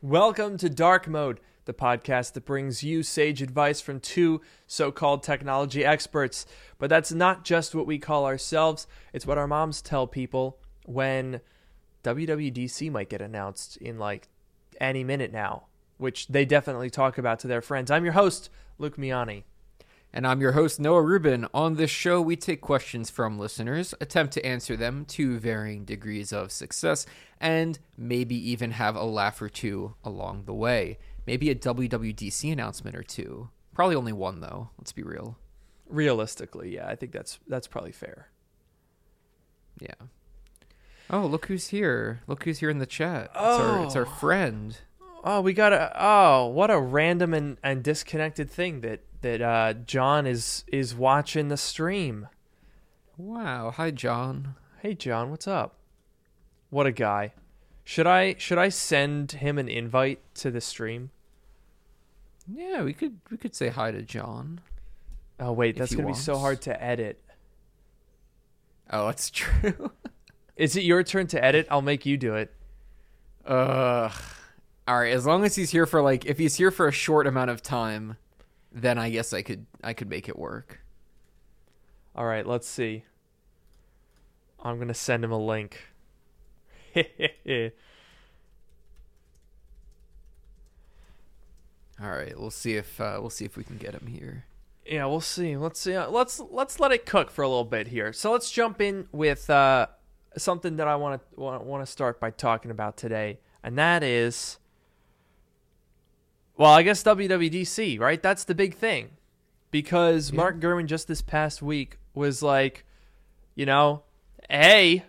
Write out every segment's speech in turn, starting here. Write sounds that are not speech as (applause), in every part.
Welcome to Dark Mode, the podcast that brings you sage advice from two so called technology experts. But that's not just what we call ourselves, it's what our moms tell people when WWDC might get announced in like any minute now, which they definitely talk about to their friends. I'm your host, Luke Miani. And I'm your host, Noah Rubin. On this show, we take questions from listeners, attempt to answer them to varying degrees of success, and maybe even have a laugh or two along the way. Maybe a WWDC announcement or two. Probably only one, though. Let's be real. Realistically, yeah, I think that's that's probably fair. Yeah. Oh, look who's here. Look who's here in the chat. It's, our, it's our Oh. friend. Oh, we got a oh, what a random and, and disconnected thing that that uh, Jon is is watching the stream. Wow. Hi, Jon. Hey Jon, what's up? What a guy. Should I should I send him an invite to the stream? Yeah, we could we could say hi to Jon. Oh wait, that's gonna be so hard to edit. Oh, that's (laughs) true. Is it your turn to edit? I'll make you do it. Ugh. All right. As long as he's here for like, if he's here for a short amount of time, then I guess I could I could make it work. All right, let's see. I'm gonna send him a link. (laughs) All right. We'll see if uh, we'll see if we can get him here. Yeah, we'll see. Let's see. Uh, Let's let's let it cook for a little bit here. So let's jump in with uh, something that I want to want to start by talking about today, and that is, well, I guess WWDC, right? That's the big thing, because Yeah. Mark Gurman just this past week was like, you know, hey,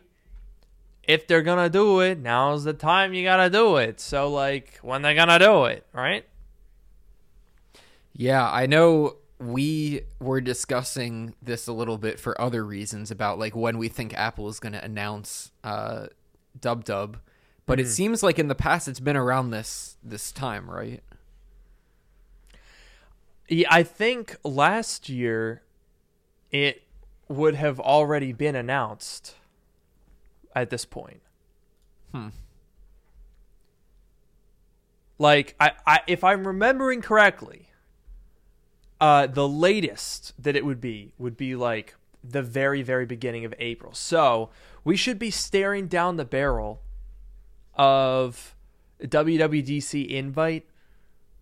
if they're gonna do it, now's the time you gotta do it. So like, when they're gonna do it, right? Yeah, I know we were discussing this a little bit for other reasons about like when we think Apple is going to announce uh Dub Dub, but it seems like in the past it's been around this this time, right? Yeah, I think last year it would have already been announced at this point. Hmm. Like I, I if I'm remembering correctly, uh the latest that it would be would be like the very very beginning of April. So, we should be staring down the barrel of WWDC invite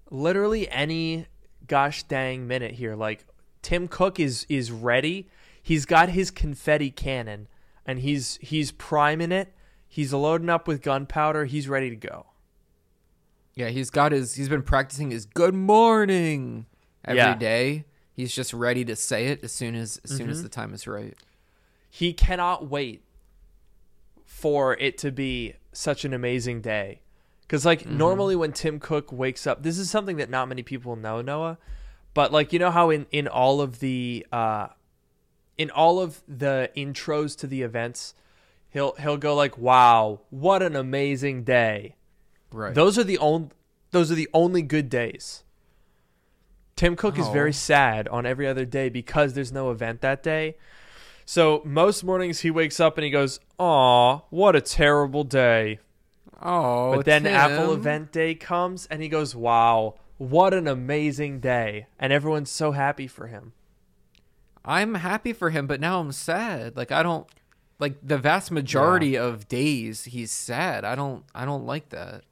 literally any gosh dang minute here. Like Tim Cook is is ready. He's got his confetti cannon and he's he's priming it. He's loading up with gunpowder. He's ready to go. Yeah, he's got his he's been practicing his good morning every day. Yeah. He's just ready to say it as soon as as soon as Mhm. the time is right. He cannot wait for it to be such an amazing day. Cuz like normally when Tim Cook wakes up, this is something that not many people know, Noah, but like you know how in in all of the uh in all of the intros to the events, he'll he'll go like, "Wow, what an amazing day." Right. Those are the only those are the only good days. Tim Cook is Oh. very sad on every other day because there's no event that day. So most mornings he wakes up and he goes, "Aw, what a terrible day." Oh, but then Apple event day comes and he goes, "Wow, what an amazing day." And everyone's so happy for him. I'm happy for him, but now I'm sad. Like I don't like the vast majority of days he's sad. I don't I don't like that.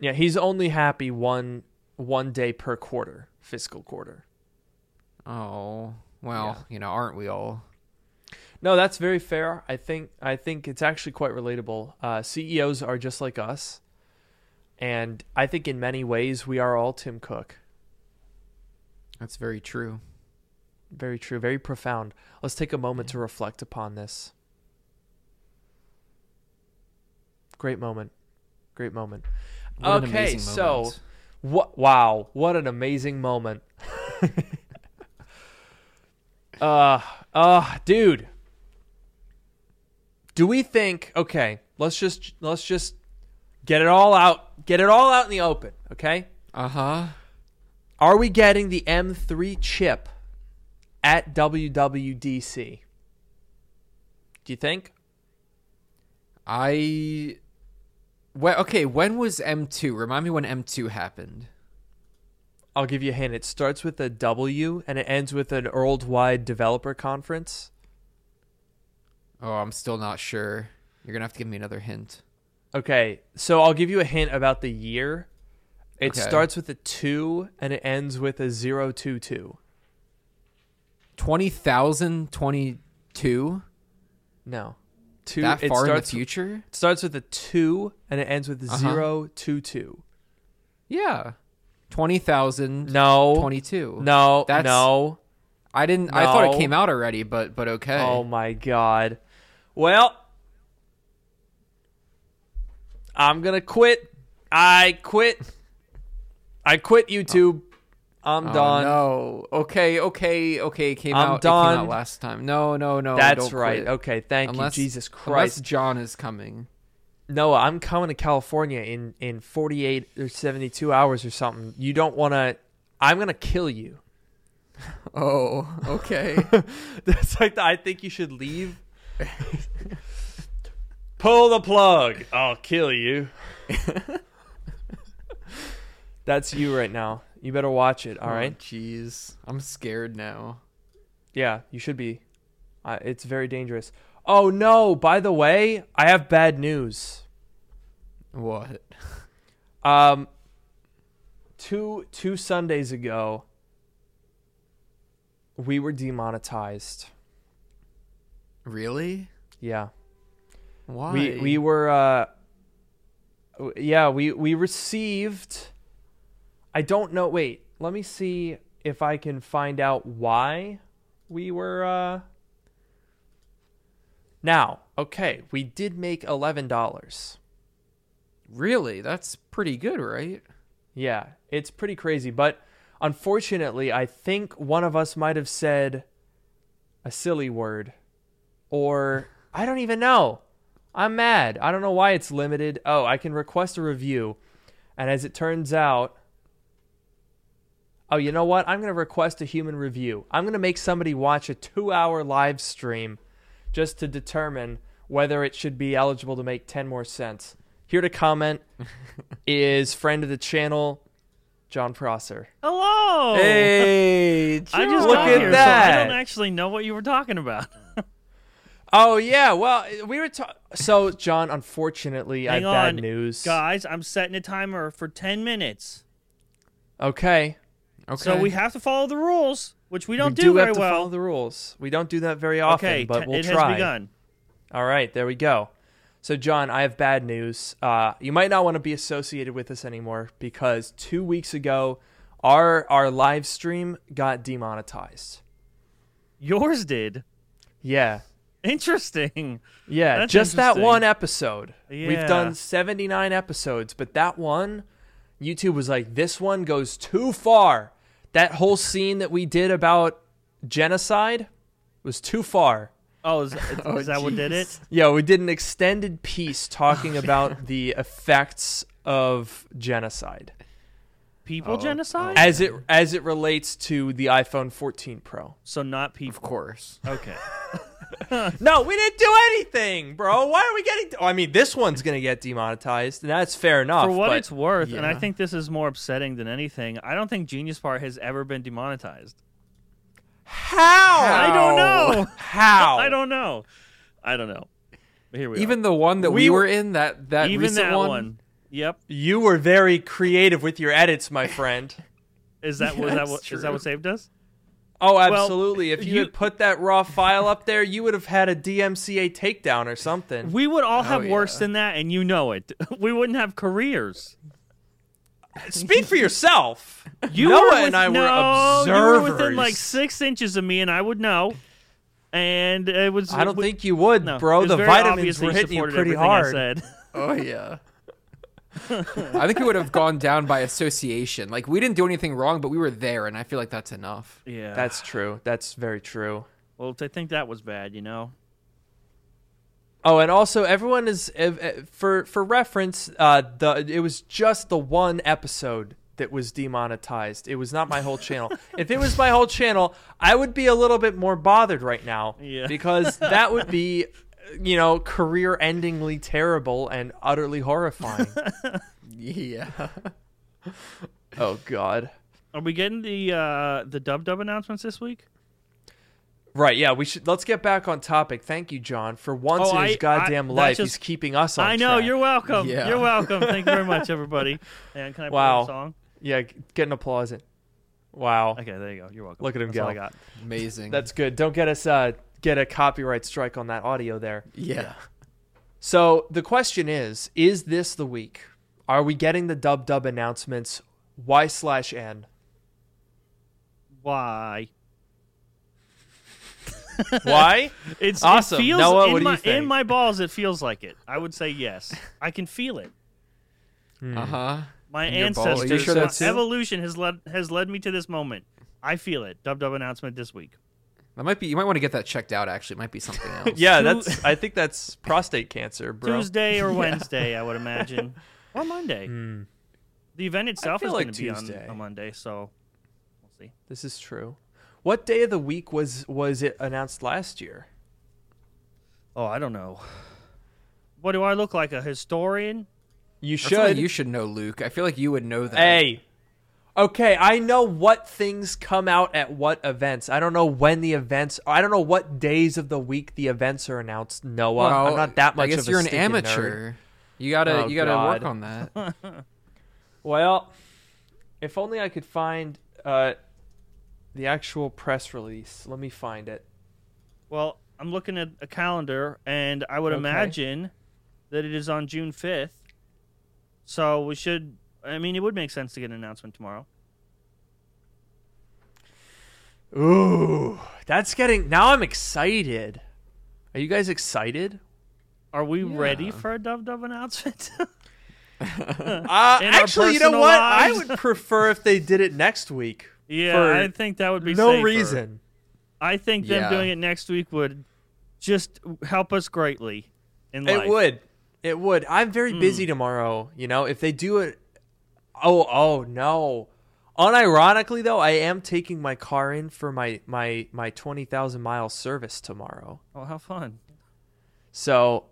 Yeah, he's only happy one one day per quarter, fiscal quarter. Oh, well, Yeah. you know, aren't we all? No, that's very fair. I think I think it's actually quite relatable. Uh, CEOs are just like us, and I think in many ways we are all Tim Cook. That's very true. Very true. Very profound. Let's take a moment to reflect upon this. Great moment. Great moment. What okay, so moment. what? Wow, what an amazing moment. (laughs) uh, uh, dude. Do we think? Okay, let's just let's just get it all out. Get it all out in the open. Okay. Uh-huh. Are we getting the M3 chip at WWDC? Do you think? I Well, okay, when was M2? Remind me when M2 happened. I'll give you a hint. It starts with a W and it ends with an worldwide developer conference. Oh, I'm still not sure. You're gonna have to give me another hint. Okay, so I'll give you a hint about the year. It Okay. starts with a two and it ends with a zero two two. 20,022? No, two. That it far in the future? It starts with a two and it ends with Uh-huh. zero two two. Yeah. 20,022. No, twenty two. no, That's- no. I didn't I thought it came out already, but but okay. Oh my god. Well, I'm gonna quit. I quit. I quit YouTube. I'm Oh, done. No. Okay, okay, okay. It came I'm out. It came out done. last time. No, no, no. That's right. quit. Okay, thank Unless- you. Jesus Christ. Unless. Jon is coming. Noah, I'm coming to California in in 48 or 72 hours or something. You don't want to I'm going to kill you. (laughs) Oh, okay. (laughs) That's like the, I think you should leave. (laughs) Pull the plug. I'll kill you. (laughs) That's you right now. You better watch it, all right? Jeez. I'm scared now. Yeah, you should be. Uh, it's very dangerous. Oh no, by the way, I have bad news. What? Um two two Sundays ago we were demonetized. Really? Yeah. Why? We we were uh yeah, we we received I don't know wait, let me see if I can find out why we were uh Now, okay, we did make $11. Really? That's pretty good, right? Yeah, it's pretty crazy, but unfortunately, I think one of us might have said a silly word or I don't even know. I'm mad. I don't know why it's limited. Oh, I can request a review. And as it turns out, oh, you know what? I'm going to request a human review. I'm going to make somebody watch a 2-hour live stream just to determine whether it should be eligible to make 10 more cents. Here to comment (laughs) is friend of the channel, Jon Prosser. Hello. Hey, I just Jon. Look got at here, that. so I don't actually know what you were talking about. Oh yeah, well we were ta- so Jon. Unfortunately, I Hang have bad news. Guys, I'm setting a timer for 10 minutes. Okay, Okay. So we have to follow the rules, which we don't we do, do very have to well. follow the rules. We don't do that very often, okay, but t- we'll it try. has begun. All right, there we go. So Jon, I have bad news. Uh, you might not want to be associated with us anymore because two weeks ago, our our live stream got demonetized. Yours did. Yeah, Interesting. Yeah, That's just that one episode. We've done 79 episodes, but that one, YouTube was like, this one goes too far. That whole scene that we did about genocide was too far. Oh, is, (laughs) oh, is Oh, that what did it? Yeah, we did an extended piece talking (laughs) oh, about the effects of genocide People Oh, genocide? as it as it relates to the iPhone 14 Pro. so not Of course. Okay. (laughs) No, we didn't do anything, bro. Why are we getting? I mean, this one's gonna get demonetized, and that's fair enough. For what but- it's worth, and I think this is more upsetting than anything, I don't think Genius Bar has ever been demonetized. How? I don't know. How? (laughs) I don't know. I don't know. But here we Even the one that We we, were- were in, that that. Even recent that one, one. Yep. You were very creative with your edits, my friend. (laughs) Is that was that what is that what saved us? Oh, absolutely. if you, you- had put that raw file up there, you would have had a DMCA takedown or something. We would all oh, have Oh, worse yeah. than that, and you know it. (laughs) We wouldn't have careers. Speak for yourself. (laughs) You Noah were and with- I were no, You were within like six inches of me, and I would know. And it was. I don't we- think you would, no, bro. The vitamins were hitting you pretty everything I hard. said. Oh yeah. I think it would have gone down by association. Like we didn't do anything wrong, but we were there, and I feel like that's enough. Yeah. That's true. That's very true. well. I think that was bad. You know. Oh, and also everyone is uh, uh, for for reference. Uh, the it was just the one episode that was demonetized. It was not my whole channel. (laughs) if it was my whole channel, I would be a little bit more bothered right now. Yeah. Because that would be you know, career-endingly terrible and utterly horrifying. (laughs) Yeah. (laughs) oh God. Are we getting the uh, the dub dub announcements this week? Right, yeah, we should let's get back on topic. Thank you, Jon. For once Oh, in his I- goddamn I- that life, just- he's keeping us on I know. track. You're welcome. Yeah. You're welcome. Thank you very much, (laughs) everybody. And can I play a song? Yeah, get an applause in. Wow. Okay, there you go. You're welcome. Look at him That's all go. I got. Amazing. That's good. Don't get us uh get a copyright strike on that audio there. yeah. So the question is, is this the week? Are we getting the dub dub announcements Y slash N? Why? (laughs) Why? It's Awesome. It feels Noah, in what do you my, think? In my balls, it feels like it. I would say yes. I can feel it. Uh huh. My In your balls. Are you ancestors, sure my that's- evolution has led has led me to this moment. I feel it. Dub dub announcement this week. That might be. You might want to get that checked out. Actually, it might be something (laughs) else. yeah, that's. (laughs) I think that's prostate cancer, bro. Tuesday or (laughs) Wednesday, I would imagine, or Monday. Hmm, The event itself is like going to be on a Monday, so we'll see. this is true. What day of the week was was it announced last year? Oh, I don't know. What do I look like? A historian? You That's something should. You should know, Luke. I feel like you would know that. Hey. Okay, I know what things come out at what events. I don't know when the events. I don't know what days of the week the events are announced. Noah, Well, I'm not that much I guess of you're an stinking nerd. amateur. You gotta. Oh, you gotta God. work on that. (laughs) Well, if only I could find uh, the actual press release. Let me find it. Well, I'm looking at a calendar, and I would Okay. imagine that it is on June 5th. So we should. I mean, it would make sense to get an announcement tomorrow. Ooh, that's getting. Now I'm excited. Are you guys excited? Are we ready for a Dub Dub announcement? (laughs) (laughs) Uh, actually, you know what? I would prefer if they did it next week. yeah, I think that would be no safer. reason. I think them Yeah. doing it next week would just help us greatly in life. It would. It would. I'm very busy tomorrow. You know, if they do it. Oh, oh no. Unironically, though, I am taking my car in for my my my twenty thousand mile service tomorrow. Oh, how fun! So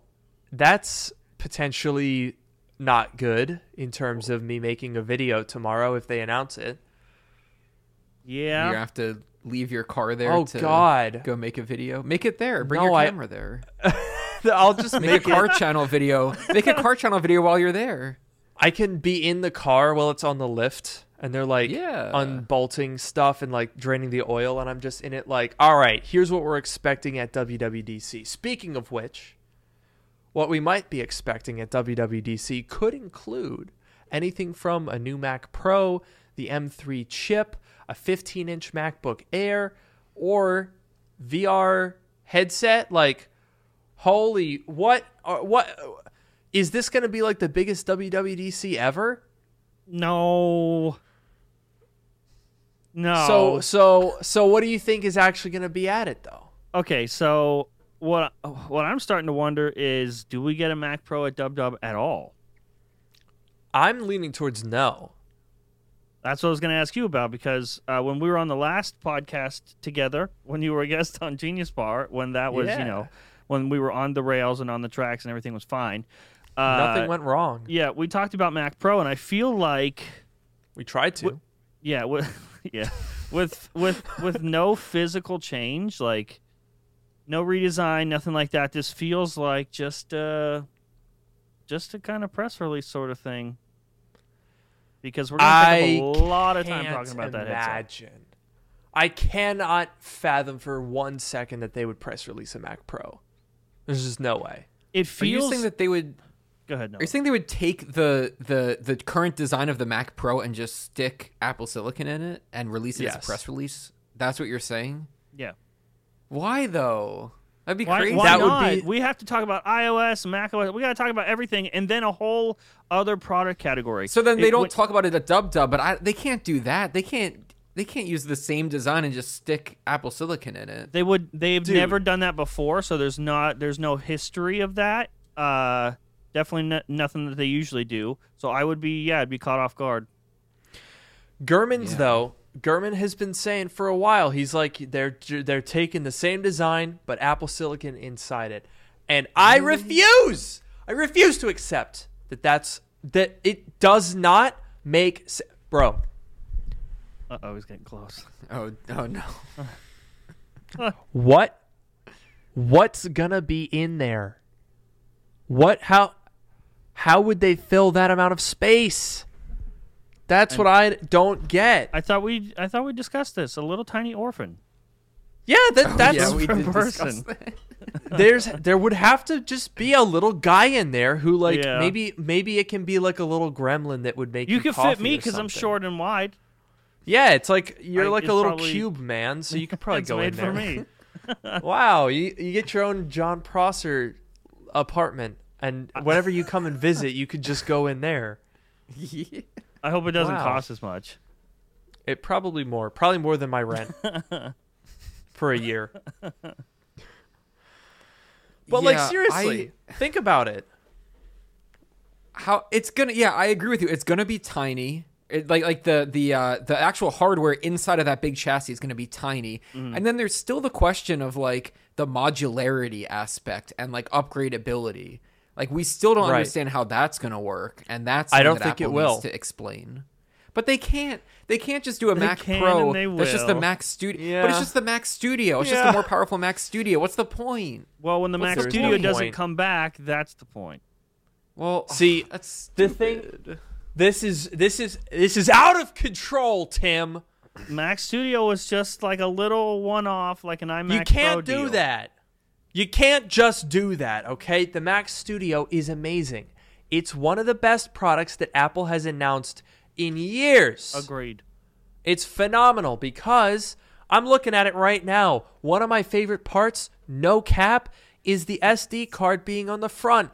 that's potentially not good in terms of me making a video tomorrow if they announce it. Yeah, You have to leave your car there Oh to God. go make a video. Make it there. Bring No, your I- camera there. (laughs) I'll just Make make a car it. channel video. Make a car channel video while you're there. I can be in the car while it's on the lift and they're like Yeah. unbolting stuff and like draining the oil and I'm just in it like, all right, here's what we're expecting at WWDC. Speaking of which, what we might be expecting at WWDC could include anything from a new Mac Pro, the M3 chip, a 15 inch MacBook Air, or VR headset. Like, holy, what? Are, what? Is this going to be like the biggest WWDC ever? no, no. So, so, so, what do you think is actually going to be at it, though? okay, so what? What I'm starting to wonder is, do we get a Mac Pro at Dub Dub at all? I'm leaning towards no. That's what I was going to ask you about because uh, when we were on the last podcast together, when you were a guest on Genius Bar, when that was, Yeah. you know, when we were on the rails and on the tracks and everything was fine. Uh, Nothing went wrong. Yeah, we talked about Mac Pro, and I feel like, We tried to. yeah, with, (laughs) yeah, with with with no physical change, like no redesign, nothing like that. This feels like just uh, just a kind of press release sort of thing. Because we're gonna up a lot of time talking about that headset. imagine. I cannot fathom for one second that they would press release a Mac Pro. There's just no way. It Are you feels. saying that they would? Go ahead. No. Are you saying they would take the the the current design of the Mac Pro and just stick Apple Silicon in it and release it as a press release? That's what you're saying. Yeah. Why though? That'd be Why, crazy. why That would not? be- We have to talk about iOS, Mac OS. We got to talk about everything, and then a whole other product category. So then they It- don't when- talk about it at Dub Dub, but I, they can't do that. They can't. They can't use the same design and just stick Apple Silicon in it. They would. They've Dude. never done that before, so there's not. There's no history of that. Uh, definitely n- nothing that they usually do. So I would be. Yeah, I'd be caught off guard. Gurman's Yeah. though, Gurman has been saying for a while. He's like they're they're taking the same design but Apple Silicon inside it. And I refuse. I refuse to accept that that's that it does not make se- bro. Uh oh, he's getting close. (laughs) Oh, oh no. (laughs) What what's going to be in there? What how how would they fill that amount of space? That's what I don't get. I thought we I thought we discussed this. A little tiny orphan. Yeah, that, oh, that's yeah, we per did person. that. (laughs) there's there would have to just be a little guy in there who like Yeah. maybe maybe it can be like a little gremlin that would make you, You could fit me because I'm short and wide. Yeah, it's like you're I- like a little probably- cube man, so you could (laughs) probably It's go in made there. for me. (laughs) Wow, you you get your own Jon Prosser apartment, and (laughs) whenever you come and visit, you could just go in there. Yeah. (laughs) I hope it doesn't Wow. cost as much. It probably more, probably more than my rent (laughs) for a year. But like Yeah, seriously, think about it. how it's gonna yeah i agree with you it's gonna be tiny it, like like the the uh the actual hardware inside of that big chassis is gonna be tiny and then there's still the question of like the modularity aspect and like upgradability like we still don't Right. understand how that's gonna work and that's I don't that think it Apple will. to explain but they can't they can't just do a They Mac can Pro and they that's just the will. Mac Studio Yeah. but it's just the Mac Studio it's just Yeah. a more powerful Mac Studio what's the point Well, when the What's Mac the Studio point? doesn't come back, that's the point. well (sighs) See, that's the thing- This is this is this is out of control, Tim. Mac Studio was just like a little one-off, like an iMac. you can't Pro do deal. that. You can't just do that, okay? The Mac Studio is amazing. It's one of the best products that Apple has announced in years. Agreed. It's phenomenal because I'm looking at it right now. One of my favorite parts, no cap, is the SD card being on the front.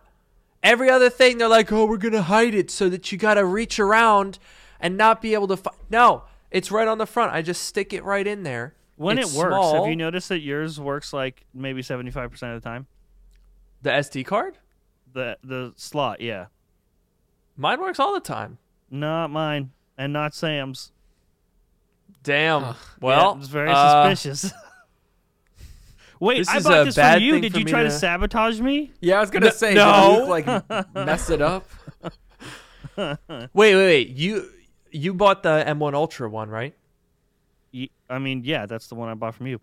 Every other thing, they're like, oh, we're going to hide it so that you got to reach around and not be able to. find. No, it's right on the front. I just stick it right in there. When It's it works, small. have you noticed that yours works like maybe seventy-five percent of the time? The SD card? The the slot, yeah. Mine works all the time. Not mine, and not Sam's. Damn. Ugh. well, Yeah, it's very uh, suspicious. (laughs) Wait, this I bought this from you. Did for you try to to- sabotage me? yeah I was gonna N- say no. did Luke, like (laughs) mess it up Wait, wait, wait. You you bought the M1 Ultra one, right? I mean, yeah, that's the one I bought from you.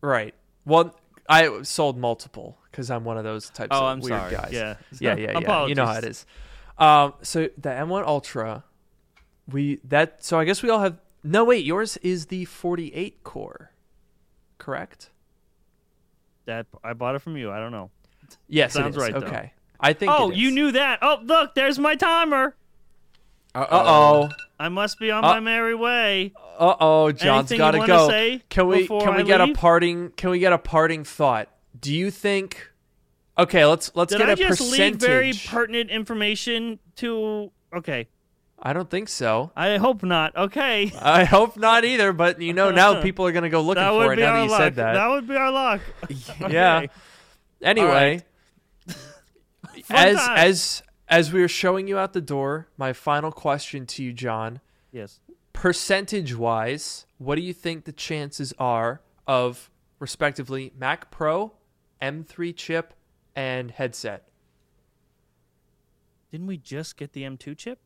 Right. Well, I sold multiple because I'm one of those types Oh, of I'm weird sorry. guys. Yeah. yeah, (laughs) yeah, yeah. You know how it is. Um, so the M1 Ultra, we that so I guess we all have. No, wait, yours is the 48 core, correct? That I bought it from you. I don't know. Yes, Sounds right, though. Okay, I think. Oh, you knew that. Oh, look, there's my timer. Uh oh. I must be on Uh, my merry way. Uh oh. Jon's got to go. Can we can we I get leave? a parting can we get a parting thought? Do you think? Okay, let's let's Did get I a just percentage. leak very pertinent information to? Okay, I don't think so. I hope not. Okay, (laughs) I hope not either, but you know now (laughs) people are gonna go looking for it now that you luck. said that. That would be our luck. (laughs) Yeah. Anyway, Fun as time. as as we are showing you out the door, my final question to you, Jon, Yes. percentage wise, what do you think the chances are of respectively Mac Pro, M3 chip, and headset? Didn't we just get the M2 chip?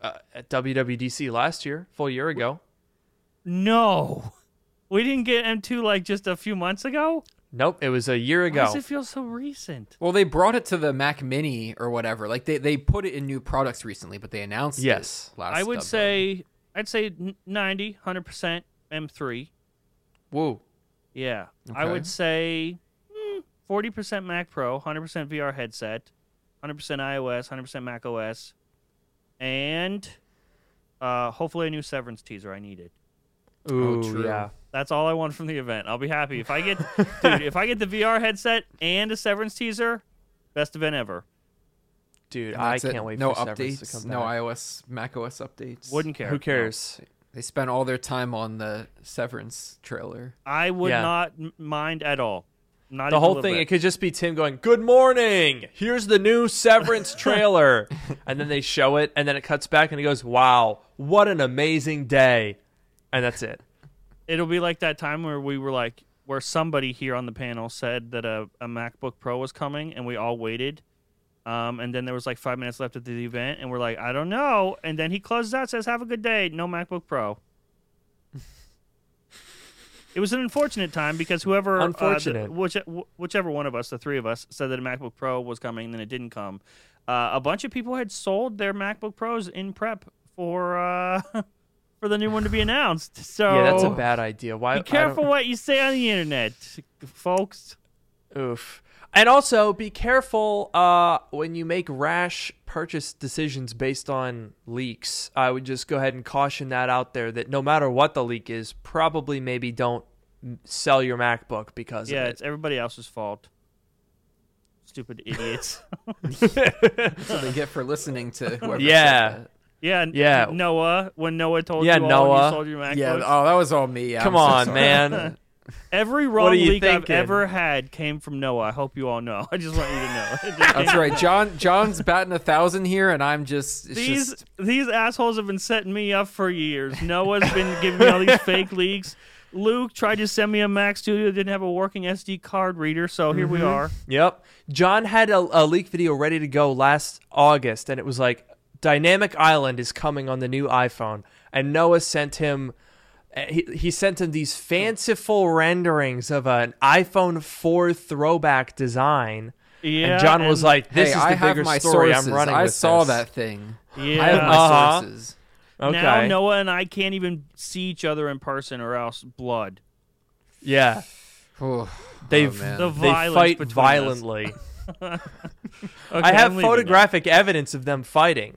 Uh, at WWDC last year, full year ago. No, we didn't get M2 like just a few months ago. Nope, it was a year ago. Why does it feel so recent? Well, they brought it to the Mac Mini or whatever. Like they, they put it in new products recently, but they announced Yes. it last. I would them. say, I'd say n- 90, 100% M3. Whoa. Yeah. I would say mm, 40% Mac Pro, 100% VR headset, 100% iOS, 100% Mac OS, and uh, hopefully a new Severance teaser. I need it. Oh, Ooh, true. yeah. That's all I want from the event. I'll be happy if I get, (laughs) dude. If I get the VR headset and a Severance teaser, best event ever. Dude, I can't wait no for Severance to updates, come no back. iOS, Mac OS updates. Wouldn't care. Who No. cares? They spent all their time on the Severance trailer. I would Yeah. not m- mind at all. Not The whole thing, bit. it could just be Tim going, Good morning. Here's the new Severance (laughs) trailer. and then they show it, and then it cuts back, and he goes, Wow, what an amazing day. And that's it. It'll be like that time where we were like, where somebody here on the panel said that a, a MacBook Pro was coming, and we all waited. Um, and then there was like five minutes left at the event, and we're like, I don't know. And then he closes out, says, "Have a good day." No MacBook Pro. it was an unfortunate time because whoever, uh, the- Unfortunate. which, wh- whichever one of us, the three of us, said that a MacBook Pro was coming, and then it didn't come. Uh, a bunch of people had sold their MacBook Pros in prep for uh, (laughs) for the new one to be announced. So (laughs) Yeah, that's a bad idea. Why? be careful what you say on the internet, folks. Oof. And also be careful uh, when you make rash purchase decisions based on leaks. I would just go ahead and caution that out there that no matter what the leak is, probably maybe don't sell your MacBook because Yeah, of it's everybody else's fault. Stupid idiots. (laughs) That's what they (laughs) get for listening to whoever. said Yeah. That. yeah, Yeah. Noah, when Noah told Yeah, you all Noah. you sold your MacBook. Yeah. Oh, that was all me. Yeah, Come I'm on, sorry. man. (laughs) (laughs) Every are wrong you leak I've ever had came from Noah. I hope you all know. (laughs) I just want you to know. That's right. Jon Jon's batting a thousand here, and I'm just it's These just these assholes have been setting me up for years. Noah's been giving me all these fake leaks. Luke tried to send me a Mac Studio, didn't have a working SD card reader, so here we mm-hmm. are. Yep. Jon had a, a leak video ready to go last August, and it was like Dynamic Island is coming on the new iPhone, and Noah sent him. uh, He, he sent him these fanciful renderings of an iPhone 4 throwback design. Yeah, and Jon was like, "This hey, is the I have bigger my story. sources. I'm running I with saw this." that thing. yeah. I have my Uh-huh. sources. Okay. Now Noah and I can't even see each other in person, or else blood. yeah. Oh, They oh, man. The they fight violently. (laughs) Okay, I have I'm leaving now. photographic evidence of them fighting.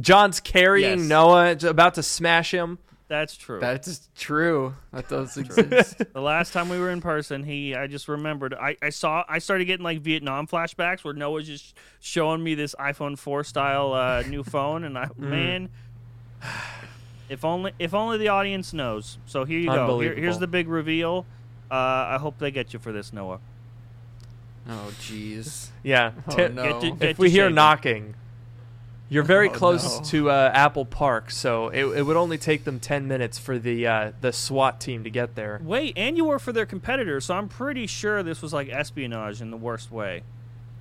Jon's carrying Yes. Noah, j- about to smash him. That's true. That's true. That does exist. the last time we were in person, he I just remembered I, I saw I started getting like Vietnam flashbacks where Noah's just showing me this iPhone 4 style uh, new phone and I (laughs) man if only if only the audience knows. So here you go. Here, Unbelievable. here's the big reveal. Uh, I hope they get you for this, Noah. oh, jeez. Yeah. Oh, Ti- no. Get to- if we hear shaking. knocking, you're very Oh, close no. to uh, Apple Park, so it, it would only take them ten minutes for the uh, the SWAT team to get there. Wait, and you work for their competitor, so I'm pretty sure this was like espionage in the worst way.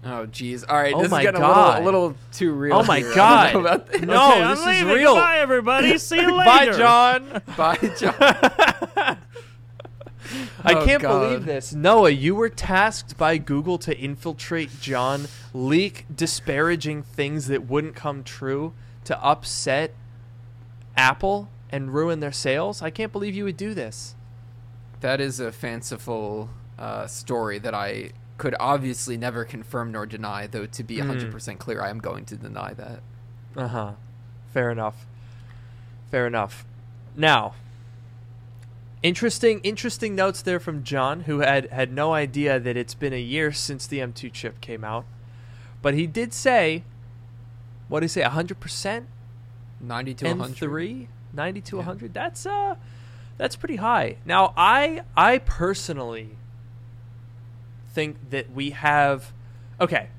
Oh, jeez. All right, Oh this my is getting God. a little, a little too real. Oh my here. (laughs) I God. don't know about this. No, Okay, I'm this is leaving. real. Bye, everybody. See you (laughs) later. Bye, Jon. Bye, Jon. (laughs) I Oh, can't God. believe this. Noah, you were tasked by Google to infiltrate Jon, leak disparaging things that wouldn't come true to upset Apple and ruin their sales. I can't believe you would do this. That is a fanciful uh, story that I could obviously never confirm nor deny, though to be Mm. 100% clear, I am going to deny that. Uh huh. Fair enough. Fair enough. Now, interesting, interesting notes there from Jon, who had had no idea that it's been a year since the M2 chip came out, but he did say, what did he say, hundred percent 90 to 100. M3, 90 to Yeah. 100. That's uh, that's pretty high. Now, I I personally think that we have, okay.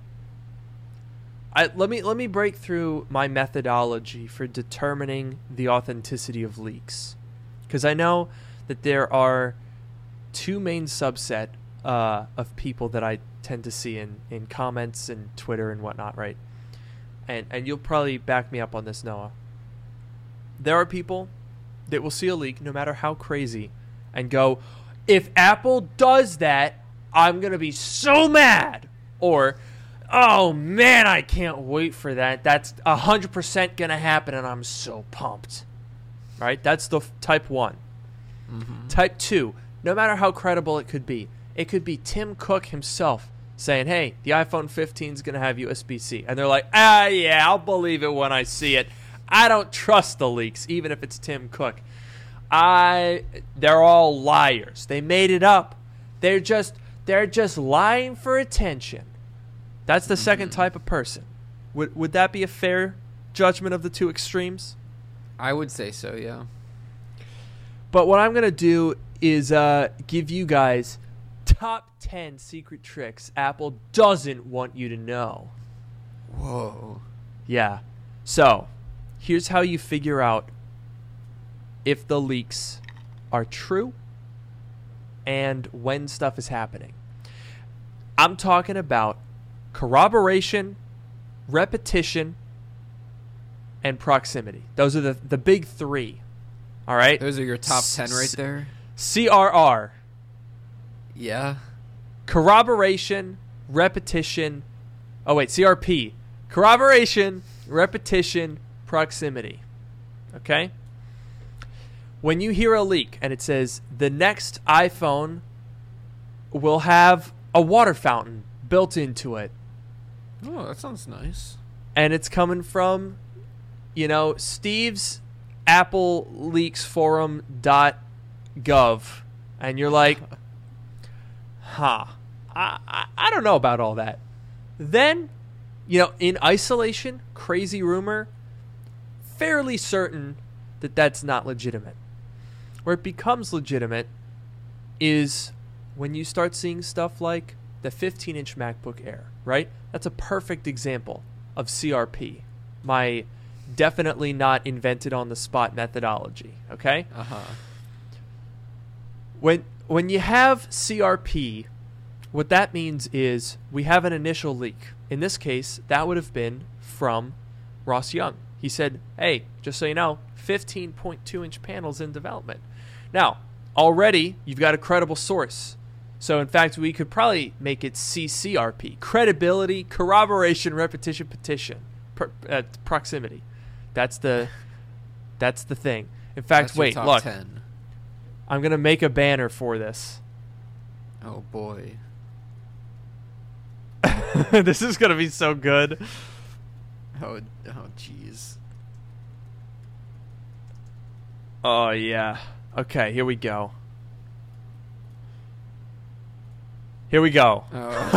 I, let me let me break through my methodology for determining the authenticity of leaks, because I know that there are two main subset uh, of people that I tend to see in, in comments and Twitter and whatnot, right? And and you'll probably back me up on this, Noah. There are people that will see a leak, no matter how crazy, and go, "If Apple does that, I'm gonna be so mad," or oh man, I can't wait for that. That's hundred percent gonna happen, and I'm so pumped. Right? That's the f- type one. Type two, no matter how credible it could be, it could be Tim Cook himself saying, "Hey, the iPhone 15 is gonna have USB-C," and they're like, "Ah, yeah, I'll believe it when I see it. I don't trust the leaks, even if it's Tim Cook. I, they're all liars. They made it up. They're just, they're just lying for attention." That's the second type of person. Would would that be a fair judgment of the two extremes? I would say so, yeah. But what I'm gonna do is uh, give you guys top ten secret tricks Apple doesn't want you to know. Whoa. Yeah. So, here's how you figure out if the leaks are true and when stuff is happening. I'm talking about corroboration, repetition, and proximity. Those are the, the big three. All right? Those are your top S- 10 right there. CRR, Yeah. corroboration, repetition. Oh, wait, CRP. Corroboration, repetition, proximity. Okay? When you hear a leak and it says the next iPhone will have a water fountain built into it, Oh, that sounds nice. and it's coming from, you know, Steve's Apple Leaks Forum dot gov, and you're like, huh, I, I I don't know about all that. Then, you know, in isolation, crazy rumor, fairly certain that that's not legitimate. Where it becomes legitimate is when you start seeing stuff like the 15 inch MacBook Air, right? That's a perfect example of CRP, my definitely not invented on the spot methodology, okay? Uh huh. When when you have CRP, what that means is we have an initial leak. In this case, that would have been from Ross Young. He said, "Hey, just so you know, 15.2 inch panels in development." Now, already you've got a credible source. So, in fact, we could probably make it CCRP: credibility, corroboration, repetition, petition, per, uh, proximity. That's the that's the thing. In fact, That's wait, look. 10. I'm gonna make a banner for this. Oh boy. (laughs) this is gonna be so good. Oh, oh, jeez. Oh yeah. Okay, here we go. Here we go. Oh,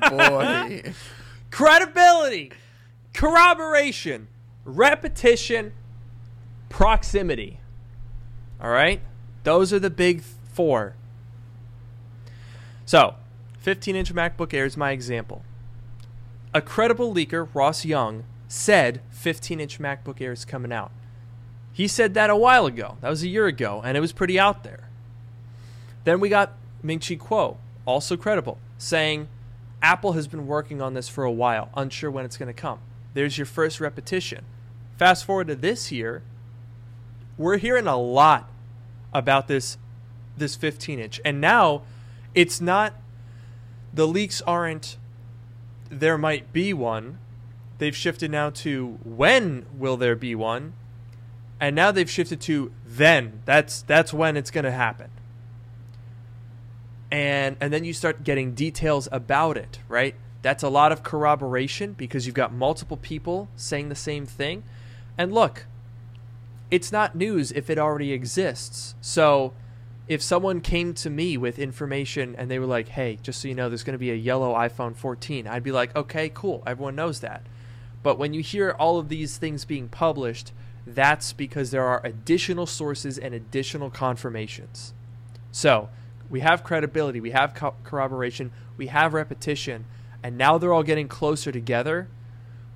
(laughs) oh boy. (laughs) Credibility, corroboration, repetition, proximity. All right? Those are the big four. So, 15 inch MacBook Air is my example. A credible leaker, Ross Young, said 15 inch MacBook Air is coming out. He said that a while ago. That was a year ago, and it was pretty out there. Then we got Ming Chi Kuo, also credible, saying Apple has been working on this for a while, unsure when it's going to come. There's your first repetition. Fast forward to this year, we're hearing a lot about this this 15 inch, and now it's not the leaks aren't there might be one. They've shifted now to when will there be one, and now they've shifted to then. That's that's when it's going to happen. And and then you start getting details about it right? That's a lot of corroboration because you've got multiple people saying the same thing and look it's not news if it already exists. So if someone came to me with information and they were like hey just so you know there's going to be a yellow iphone 14 i'd be like okay cool. Everyone knows that. But when you hear all of these things being published that's because there are additional sources and additional confirmations. So we have credibility, we have co- corroboration, we have repetition, and now they're all getting closer together,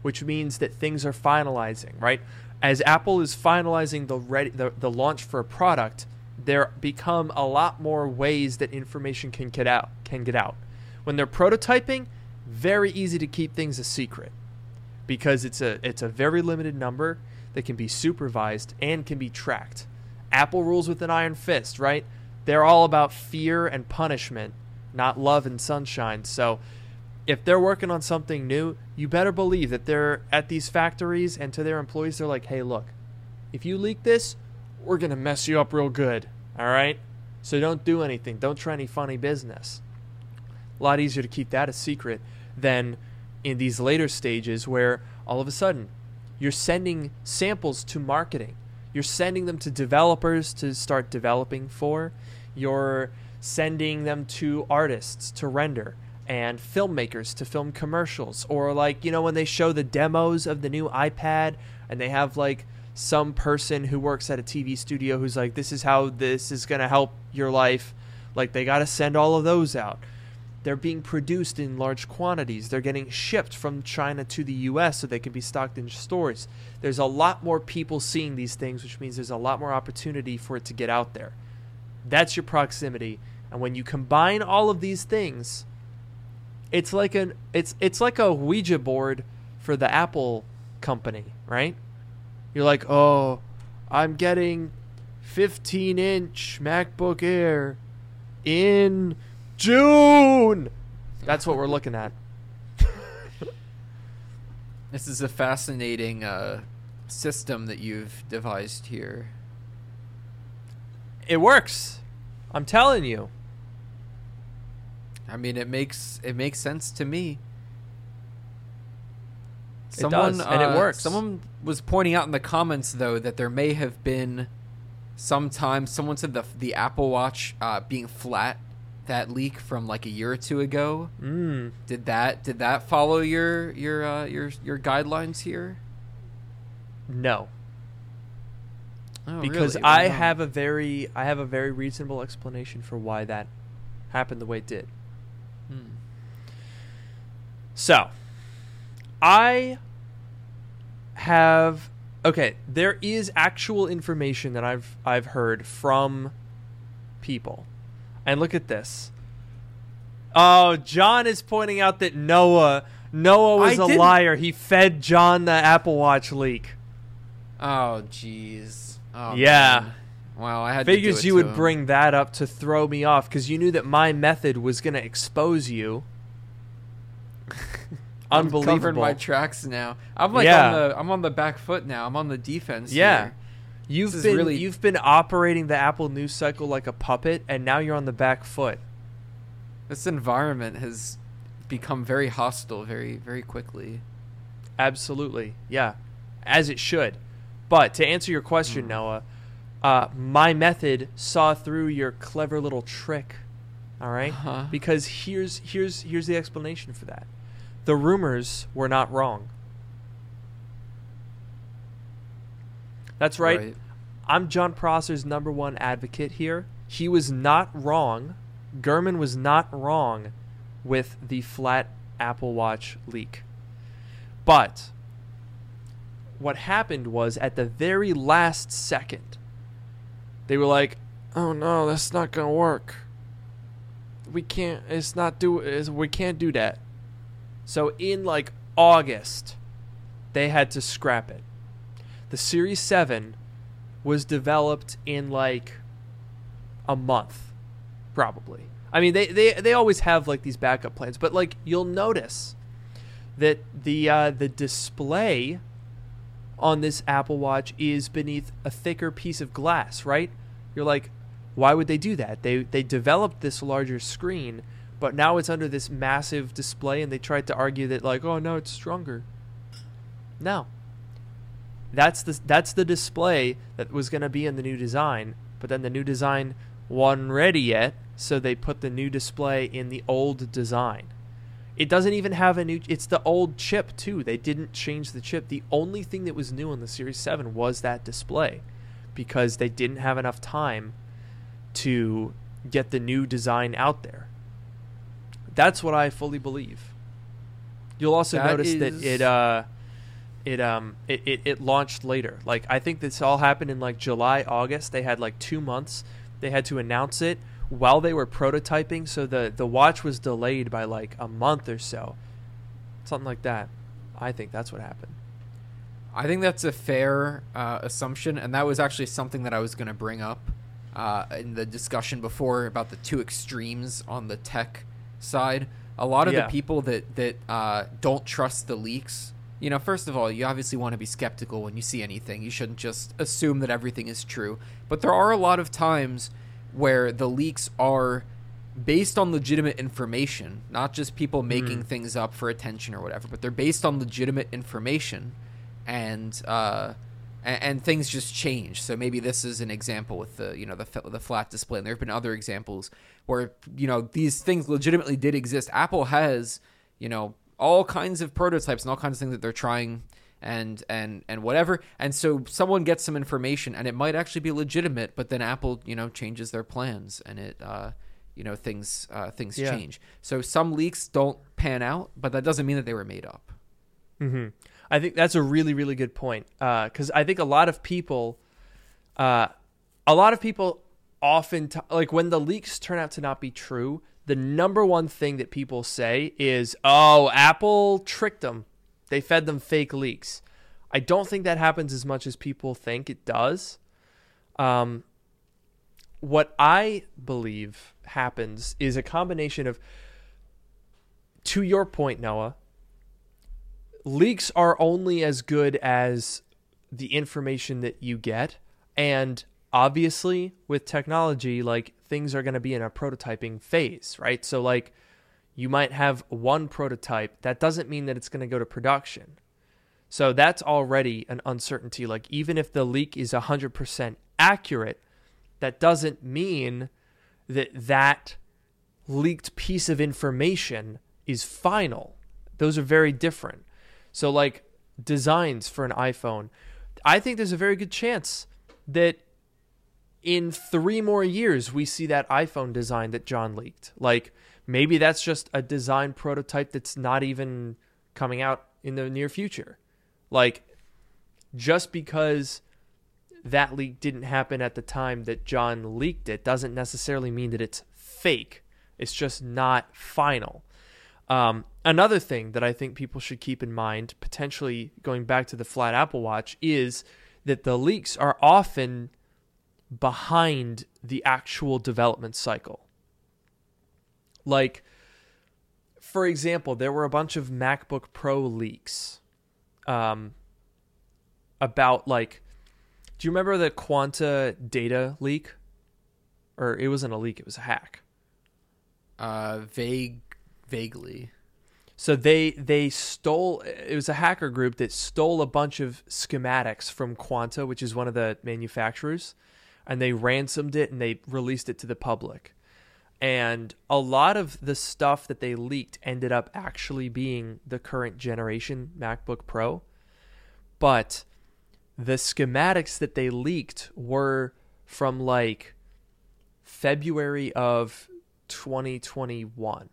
which means that things are finalizing, right? As Apple is finalizing the ready, the, the launch for a product, there become a lot more ways that information can get out can get out. When they're prototyping, very easy to keep things a secret because it's a it's a very limited number that can be supervised and can be tracked. Apple rules with an iron fist, right? They're all about fear and punishment, not love and sunshine. So if they're working on something new, you better believe that they're at these factories and to their employees they're like, "Hey, look. If you leak this, we're going to mess you up real good." All right? So don't do anything. Don't try any funny business. A lot easier to keep that a secret than in these later stages where all of a sudden you're sending samples to marketing. You're sending them to developers to start developing for. You're sending them to artists to render and filmmakers to film commercials. Or, like, you know, when they show the demos of the new iPad and they have, like, some person who works at a TV studio who's like, this is how this is going to help your life. Like, they got to send all of those out. They're being produced in large quantities. They're getting shipped from China to the US so they can be stocked in stores. There's a lot more people seeing these things, which means there's a lot more opportunity for it to get out there. That's your proximity. And when you combine all of these things, it's like an it's it's like a Ouija board for the Apple company, right? You're like, "Oh, I'm getting 15 inch MacBook Air in June." That's what we're looking at. (laughs) This is a fascinating uh, system that you've devised here. It works. I'm telling you. I mean, it makes it makes sense to me. It does, and it uh, works. Someone was pointing out in the comments though that there may have been sometimes someone said the the Apple Watch uh, being flat that leak from like a year or two ago. Mm. Did that did that follow your your uh, your your guidelines here? No. Oh, because really? I Wow. have a very I have a very reasonable explanation for why that happened the way it did. Hmm. So, I have okay, there is actual information that I've I've heard from people. And look at this. Oh, Jon is pointing out that Noah Noah was I a didn't- liar. He fed Jon the Apple Watch leak. Oh jeez. Oh, Yeah. man. Wow, I had to do Figures you would him. bring that up to throw me off because you knew that my method was going to expose you. (laughs) I'm covering my tracks now. I'm like Yeah. on the I'm on the back foot now. I'm on the defense. Yeah. here. You've been really- you've been operating the Apple news cycle like a puppet, and now you're on the back foot. This environment has become very hostile very very quickly. Absolutely, yeah, as it should. But to answer your question, Hmm. Noah, uh, my method saw through your clever little trick. All right, Uh-huh. because here's here's here's the explanation for that. The rumors were not wrong. That's right. I'm Jon Prosser's number one advocate here. He was not wrong. Gurman was not wrong with the flat Apple Watch leak. But what happened was at the very last second, they were like, "Oh no, that's not gonna work. We can't. It's not do. It's, we can't do that." So in like August, they had to scrap it. The Series Seven was developed in like a month, probably. I mean, they, they, they always have like these backup plans, but like you'll notice that the uh, the display on this Apple Watch is beneath a thicker piece of glass, right? You're like, why would they do that? They they developed this larger screen, but now it's under this massive display, and they tried to argue that like, oh no, it's stronger. No, that's the that's the display that was going to be in the new design, but then the new design wasn't ready yet, so they put the new display in the old design. It doesn't even have a new it's the old chip too. They didn't change the chip. The only thing that was new on the Series 7 was that display because they didn't have enough time to get the new design out there. That's what I fully believe. You'll also That notice that it uh it um it, it, it launched later. Like I think this all happened in like July, August. They had like two months. They had to announce it while they were prototyping, so the the watch was delayed by like a month or so. Something like that. I think that's what happened. I think that's a fair uh, assumption, and that was actually something that I was going to bring up uh, in the discussion before about the two extremes on the tech side. A lot of Yeah. the people that that uh, don't trust the leaks. You know, first of all, you obviously want to be skeptical when you see anything. You shouldn't just assume that everything is true. But there are a lot of times where the leaks are based on legitimate information, not just people making Mm. things up for attention or whatever, but they're based on legitimate information, and uh, and, and things just change. So maybe this is an example with the you know the the flat display, and there have been other examples where you know these things legitimately did exist. Apple has you know all kinds of prototypes and all kinds of things that they're trying and and and whatever and so someone gets some information and it might actually be legitimate but then apple you know changes their plans and it uh you know things uh things Yeah. change so some leaks don't pan out but that doesn't mean that they were made up Mm-hmm. I think that's a really, really good point. Because I think a lot of people, uh, a lot of people often t- like when the leaks turn out to not be true, the number one thing that people say is, "Oh, Apple tricked them. They fed them fake leaks." I don't think that happens as much as people think it does. Um, what I believe happens is a combination of, to your point, Noah, leaks are only as good as the information that you get. And obviously, with technology, like things are going to be in a prototyping phase, right? So, like, you might have one prototype. That doesn't mean that it's going to go to production. So, that's already an uncertainty. Like, even if the leak is 100% accurate, that doesn't mean that that leaked piece of information is final. Those are very different. So, like designs for an iPhone, I think there's a very good chance that in three more years we see that iPhone design that Jon leaked. Like maybe that's just a design prototype that's not even coming out in the near future. Like just because that leak didn't happen at the time that Jon leaked it doesn't necessarily mean that it's fake. It's just not final. Um, another thing that I think people should keep in mind, potentially going back to the flat Apple Watch, is that the leaks are often behind the actual development cycle. Like, for example, there were a bunch of MacBook Pro leaks um, about like do you remember the Quanta data leak? Or it wasn't a leak, it was a hack. Uh, vague, vaguely. So they they stole. It was a hacker group that stole a bunch of schematics from Quanta, which is one of the manufacturers, and they ransomed it and they released it to the public. And a lot of the stuff that they leaked ended up actually being the current generation MacBook Pro. But the schematics that they leaked were from like February of 2021.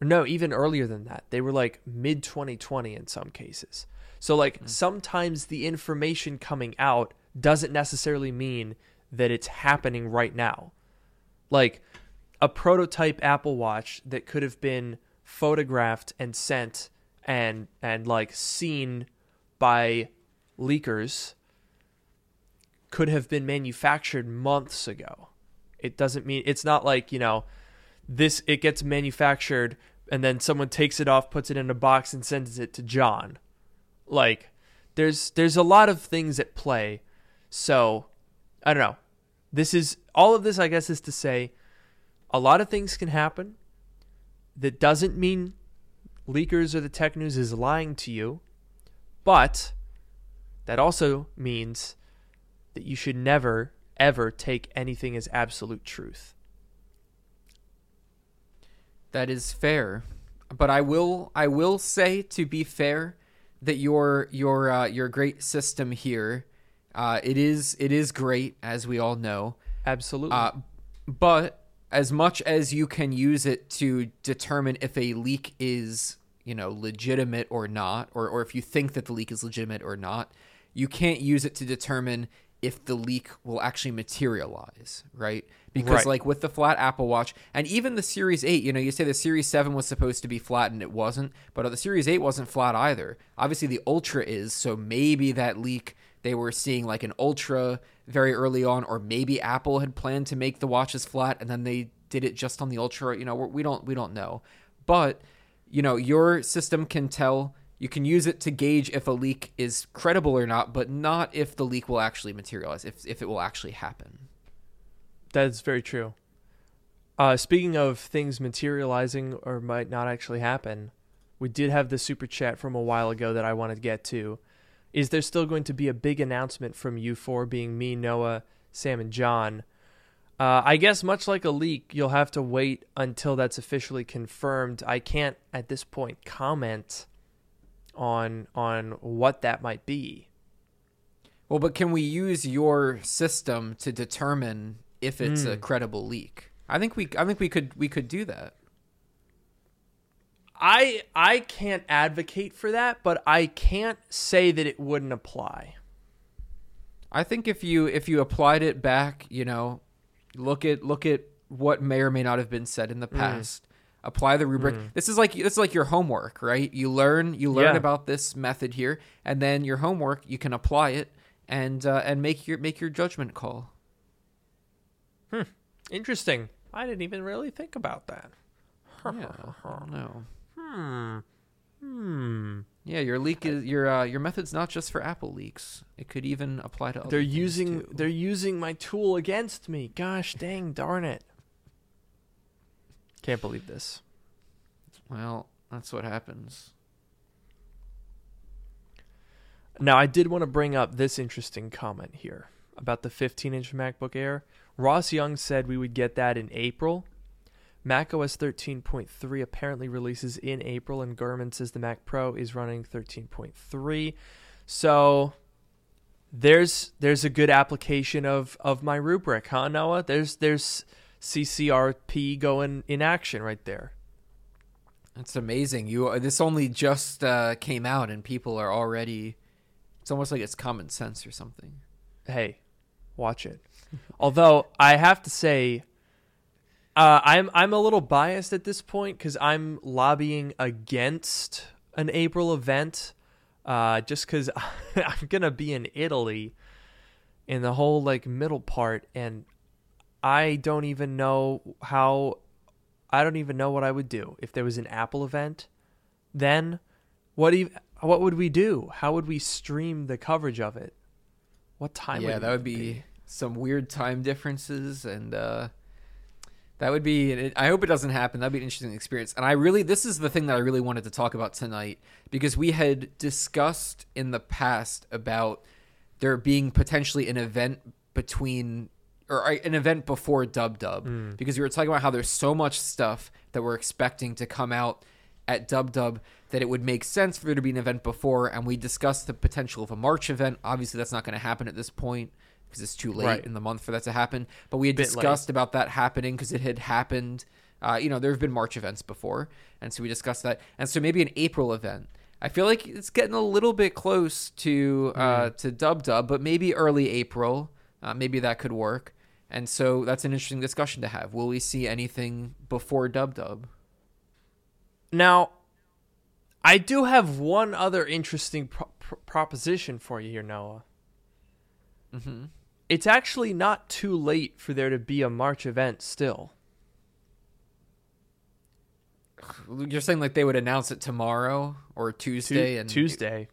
No, even earlier than that. They were like mid 2020 in some cases. So, like, mm-hmm. sometimes the information coming out doesn't necessarily mean that it's happening right now. Like, a prototype Apple Watch that could have been photographed and sent and and like seen by leakers could have been manufactured months ago. It doesn't mean it's not like, you know, this it gets manufactured and then someone takes it off, puts it in a box and sends it to Jon. Like there's there's a lot of things at play. So, I don't know. This is all of this I guess is to say a lot of things can happen. That doesn't mean leakers or the tech news is lying to you. But that also means that you should never, ever take anything as absolute truth. That is fair. But I will I will say to be fair that your your uh, your great system here uh, it is it is great as we all know. Absolutely. Uh, but as much as you can use it to determine if a leak is you know legitimate or not or, or if you think that the leak is legitimate or not you can't use it to determine if the leak will actually materialize right because right. like with the flat apple watch and even the series 8 you know you say the series 7 was supposed to be flat and it wasn't but the series 8 wasn't flat either obviously the ultra is so maybe that leak they were seeing like an ultra very early on or maybe apple had planned to make the watches flat and then they did it just on the ultra you know we don't we don't know but you know, your system can tell, you can use it to gauge if a leak is credible or not, but not if the leak will actually materialize, if, if it will actually happen. That's very true. Uh, speaking of things materializing or might not actually happen, we did have the super chat from a while ago that I wanted to get to. Is there still going to be a big announcement from you four, being me, Noah, Sam, and Jon? Uh, I guess much like a leak, you'll have to wait until that's officially confirmed. I can't at this point comment on on what that might be. Well, but can we use your system to determine if it's mm. a hmm. credible leak? I think we I think we could we could do that. I I can't advocate for that, but I can't say that it wouldn't apply. I think if you if you applied it back, you know, look at look at what may or may not have been said in the mm. past. Apply the rubric. Mm. This is like this is like your homework, right? You learn you learn Yeah. about this method here, and then your homework you can apply it and uh, and make your make your judgment call. Hmm. Interesting. I didn't even really think about that. Yeah, (laughs) know. Hmm. Hmm. Yeah, your leak is your uh, your method's not just for Apple leaks. It could even apply to. Other They're using too. they're using my tool against me. Gosh dang darn it. Can't believe this. Well, that's what happens. Now, I did want to bring up this interesting comment here about the 15 inch MacBook Air. Ross Young said we would get that in April. macOS 13.3 apparently releases in April, and Gurman says the Mac Pro is running 13.3. So there's there's a good application of of my rubric, huh, Noah? There's there's CCRP going in action right there. It's amazing. You this only just uh, came out, and people are already. It's almost like it's common sense or something. hey, watch it. (laughs) Although I have to say, uh, I'm I'm a little biased at this point because I'm lobbying against an April event, uh, just because (laughs) I'm gonna be in Italy in the whole like middle part, and I don't even know how. I don't even know what I would do if there was an Apple event. Then, what ev- what would we do? How would we stream the coverage of it? What time? yeah, would that would be some weird time differences, and uh, that would be. I hope it doesn't happen. That'd be an interesting experience. And I really, this is the thing that I really wanted to talk about tonight because we had discussed in the past about there being potentially an event between or uh, an event before Dub Dub Mm. because we were talking about how there's so much stuff that we're expecting to come out at Dub Dub that it would make sense for there to be an event before, and we discussed the potential of a March event. Obviously, that's not going to happen at this point because it's too late Right. in the month for that to happen. But we had Bit late. discussed about that happening because it had happened. Uh, you know, there have been March events before, and so we discussed that. And so maybe an April event. I feel like it's getting a little bit close to uh, to Dub Dub, but maybe early April. Uh, maybe that could work. And so that's an interesting discussion to have. Will we see anything before Dub Dub? Now, I do have one other interesting pro- pro- proposition for you here, Noah. Mm-hmm. It's actually not too late for there to be a March event still. You're saying like they would announce it tomorrow or Tu- Tuesday and Tuesday.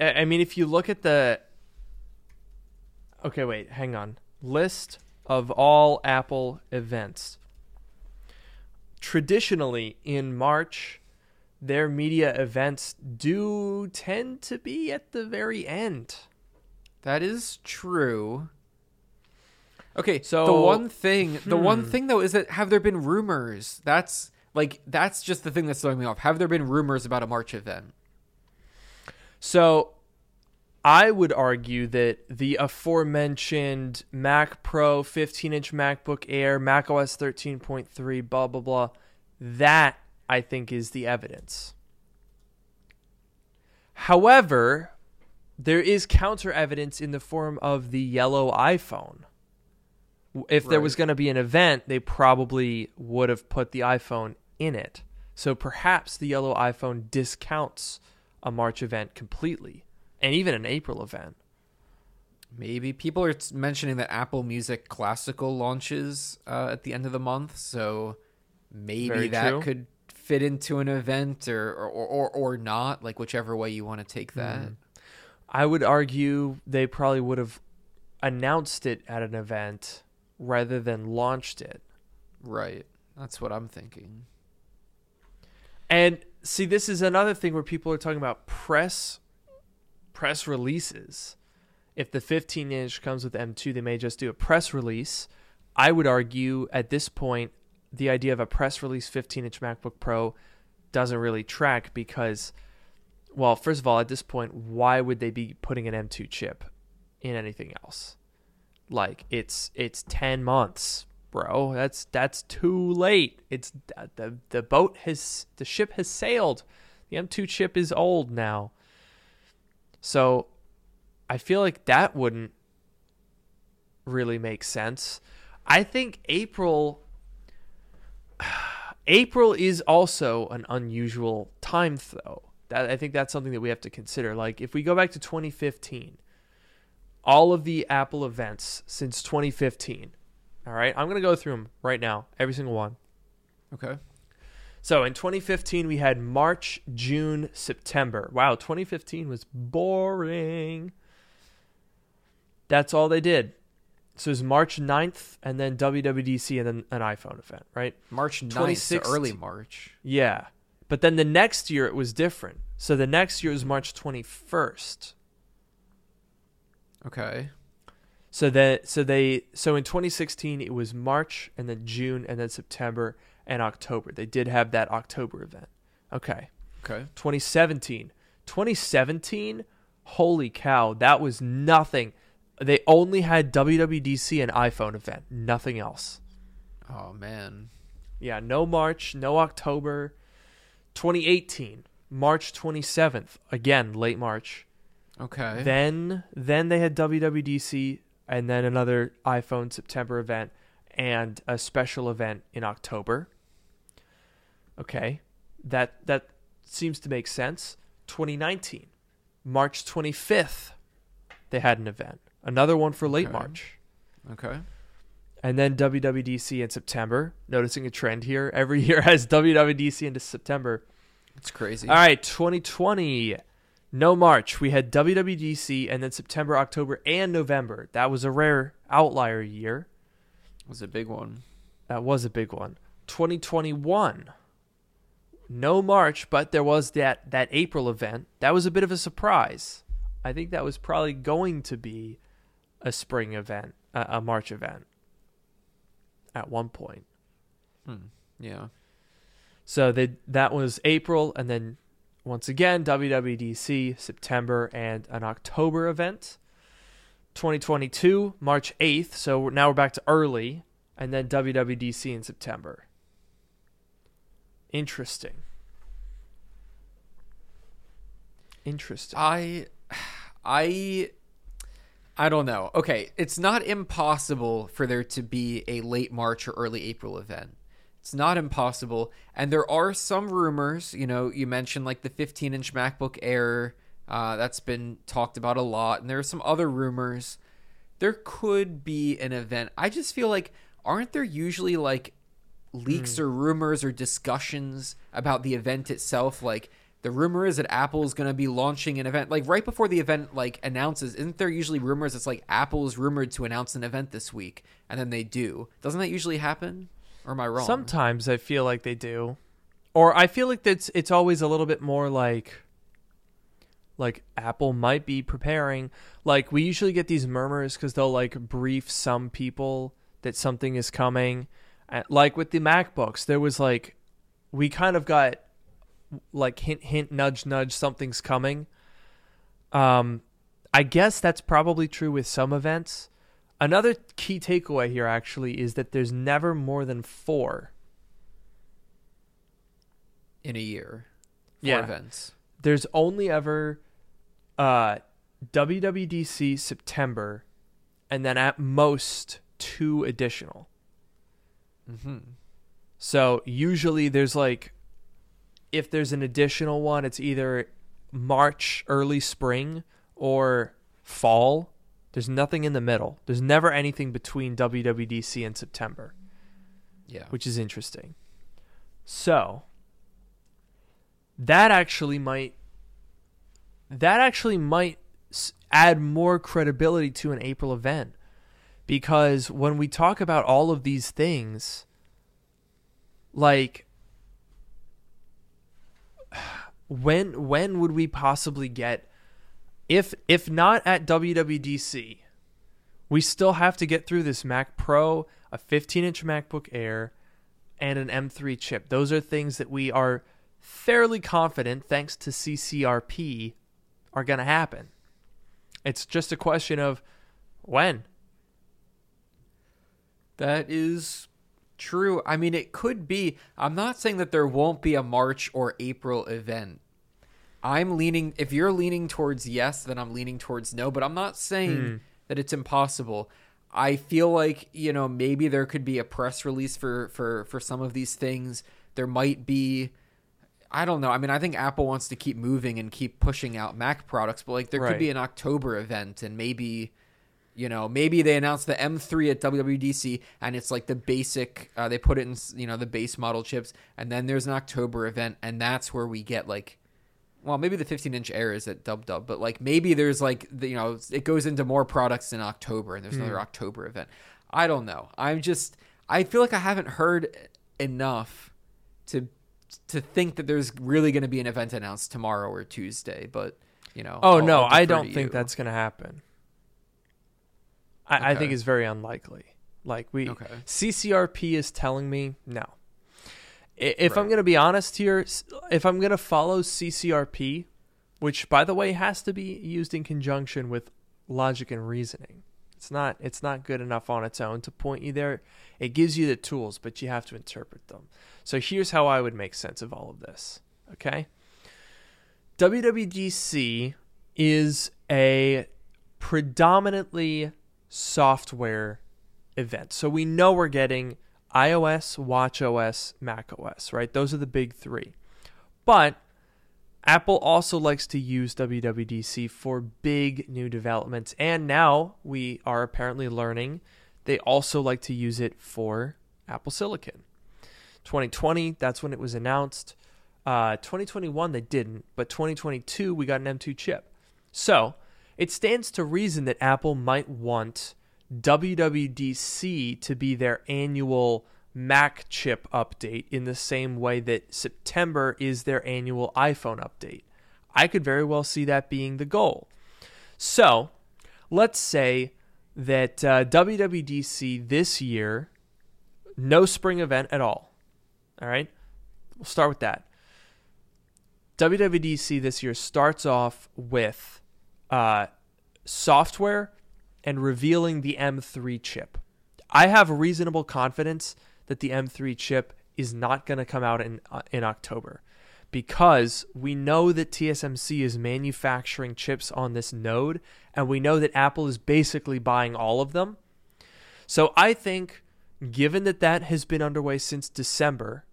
I mean, if you look at the. Okay, wait, hang on. List of all Apple events. Traditionally, in March, their media events do tend to be at the very end. That is true. Okay, So- the one thing, the one hmm. thing though, is that have there been rumors? That's like that's just the thing that's throwing me off. Have there been rumors about a March event? So I would argue that the aforementioned Mac Pro 15 inch MacBook Air, Mac OS 13.3, blah, blah, blah, that I think is the evidence. However, there is counter evidence in the form of the yellow iPhone. If there was going to be an event, they probably would have put the iPhone in it. So perhaps the yellow iPhone discounts a March event completely, and even an April event. Maybe people are mentioning that Apple Music Classical launches uh, at the end of the month, so maybe Very that true. could fit into an event or or, or, or not, like whichever way you want to take that. Mhm. I would argue they probably would have announced it at an event rather than launched it. Right. That's what I'm thinking. And see, this is another thing where people are talking about press press releases. If the 15 inch comes with M2, they may just do a press release. I would argue at this point, the idea of a press release 15 inch MacBook Pro doesn't really track because, well, first of all, at this point, why would they be putting an M2 chip in anything else? Like it's it's 10 months, bro. That's that's too late. It's the the boat has the ship has sailed. The M2 chip is old now. So I feel like that wouldn't really make sense. I think April (sighs) April is also an unusual time though. That I think that's something that we have to consider. Like if we go back to 2015, all of the Apple events since 2015. All right, I'm going to go through them right now, every single one. Okay. So in 2015, we had March, June, September. Wow, 2015 was boring. That's all they did. So it was March 9th and then WWDC and then an iPhone event, right? March 9th, 26th. to early March. Yeah. But then the next year it was different. So the next year was March 21st. Okay. So that so they so in 2016 it was March and then June and then September and October. They did have that October event. Okay. Okay. 2017. 2017, holy cow, that was nothing. They only had WWDC and iPhone event, nothing else. Oh man. Yeah, no March, no October. 2018, March 27th, again late March. Okay. Then then they had WWDC and then another iPhone September event and a special event in October. Okay. That that seems to make sense. 2019, March 25th, they had an event. Another one for late Okay. March. okay. And then WWDC in September. Noticing a trend here. Every year (laughs) has WWDC into September. It's crazy. All right, 2020. No March. We had WWDC and then September, October, and November. That was a rare outlier year. It was a big one. That was a big one. 2021. No March, but there was that that April event. That was a bit of a surprise. I think that was probably going to be a spring event, a, a March event at one point. Hmm. Yeah. So they that was April, and then once again WWDC September and an October event. 2022 March 8th. So we're- now we're back to early, and then WWDC in September. Interesting. Interesting. I I I don't know. Okay, it's not impossible for there to be a late March or early April event. It's not impossible. And there are some rumors, you know, you mentioned like the 15 inch MacBook Air. Uh, that's been talked about a lot. And there are some other rumors. There could be an event. I just feel like, aren't there usually like leaks or rumors or discussions about the event itself? Like, the rumor is that Apple is going to be launching an event like right before the event like announces. Isn't there usually rumors? It's like Apple's rumored to announce an event this week, and then they do. Doesn't that usually happen? Or am I wrong? Sometimes I feel like they do, or I feel like that's it's always a little bit more like, like Apple might be preparing. Like we usually get these murmurs because they'll like brief some people that something is coming. Like with the MacBooks, there was like, we kind of got like hint hint nudge nudge something's coming. Um, I guess that's probably true with some events. Another key takeaway here actually is that there's never more than four. in a year for Yeah. events. There's only ever uh, WWDC September, and then at most two additional. Mm-hmm. So usually there's like, if there's an additional one, it's either March, early spring, or fall. There's nothing in the middle. There's never anything between WWDC and September. Yeah. which is interesting. So that actually might that actually might add more credibility to an April event because when we talk about all of these things like when when would we possibly get if if not at WWDC we still have to get through this Mac Pro, a 15 inch MacBook Air, and an M3 chip. Those are things that we are fairly confident, thanks to CCRP, are going to happen. It's just a question of when. That is true. I mean, it could be. I'm not saying that there won't be a March or April event, I'm leaning. If you're leaning towards yes, then I'm leaning towards no. But I'm not saying Hmm. that it's impossible. I feel like you know maybe there could be a press release for for for some of these things. There might be. I don't know. I mean, I think Apple wants to keep moving and keep pushing out Mac products, but like there Right. could be an October event and maybe you know maybe they announce the m3 at wwdc and it's like the basic uh, they put it in you know the base model chips and then there's an october event and that's where we get like well maybe the 15 inch air is at dub dub but like maybe there's like the, you know it goes into more products in october and there's another october event. I don't know. I'm just i feel like i haven't heard enough to to think that there's really going to be an event announced tomorrow or tuesday but you know Oh I'll- no, I don't think that's going to happen. I, I think is very unlikely. Like we Okay. CCRP is telling me no. If I'm going to be honest here, if I'm going to follow CCRP, which by the way has to be used in conjunction with logic and reasoning. It's not it's not good enough on its own to point you there. It gives you the tools, but you have to interpret them. So here's how I would make sense of all of this. Okay? WWDC is a predominantly software event. So we know we're getting iOS, watchOS, macOS, right? Those are the big 3. But Apple also likes to use WWDC for big new developments and now we are apparently learning they also like to use it for Apple Silicon. 2020, that's when it was announced. Uh, 2021, they didn't, but 2022, we got an M2 chip. So it stands to reason that Apple might want WWDC to be their annual Mac chip update in the same way that September is their annual iPhone update. I could very well see that being the goal. So let's say that uh, WWDC this year, no spring event at all. All right, we'll start with that. WWDC this year starts off with uh, software and revealing the M3 chip. I have reasonable confidence that the M3 chip is not going to come out in uh, in October because we know that TSMC is manufacturing chips on this node and we know that Apple is basically buying all of them. So I think given that that has been underway since December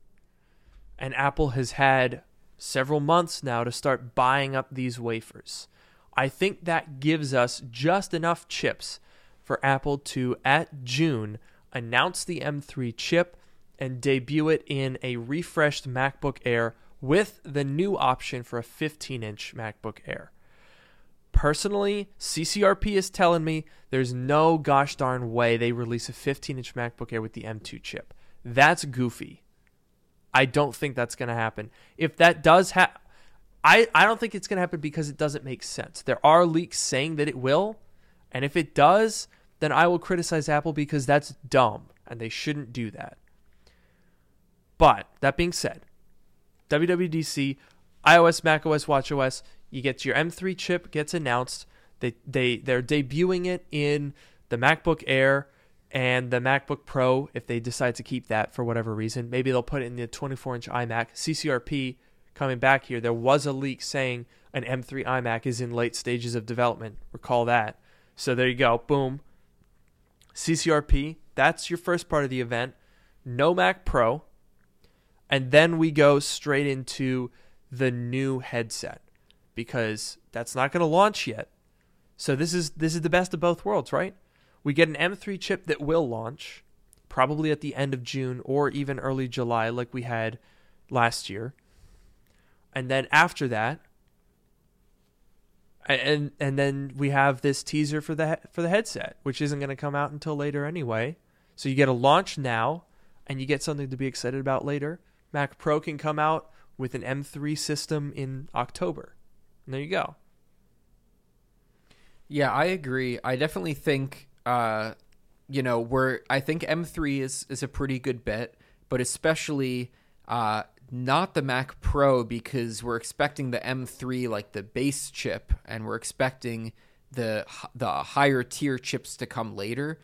and Apple has had several months now to start buying up these wafers. I think that gives us just enough chips for Apple to, at June, announce the M3 chip and debut it in a refreshed MacBook Air with the new option for a 15 inch MacBook Air. Personally, CCRP is telling me there's no gosh darn way they release a 15 inch MacBook Air with the M2 chip. That's goofy. I don't think that's going to happen. If that does happen, I, I don't think it's going to happen because it doesn't make sense. There are leaks saying that it will. And if it does, then I will criticize Apple because that's dumb and they shouldn't do that. But that being said, WWDC, iOS, macOS, watchOS, you get your M3 chip gets announced. They they they're debuting it in the MacBook Air and the MacBook Pro if they decide to keep that for whatever reason. Maybe they'll put it in the 24-inch iMac. CCRP coming back here. There was a leak saying an M3 iMac is in late stages of development. Recall that. So there you go. Boom. CCRP, that's your first part of the event. No Mac Pro. And then we go straight into the new headset because that's not going to launch yet. So this is this is the best of both worlds, right? We get an M3 chip that will launch probably at the end of June or even early July like we had last year. And then after that and and then we have this teaser for the for the headset, which isn't going to come out until later anyway. So you get a launch now and you get something to be excited about later. Mac Pro can come out with an M3 system in October. And there you go. Yeah, I agree. I definitely think uh you know, we're I think M3 is is a pretty good bet, but especially uh not the Mac Pro because we're expecting the M3 like the base chip and we're expecting the the higher tier chips to come later.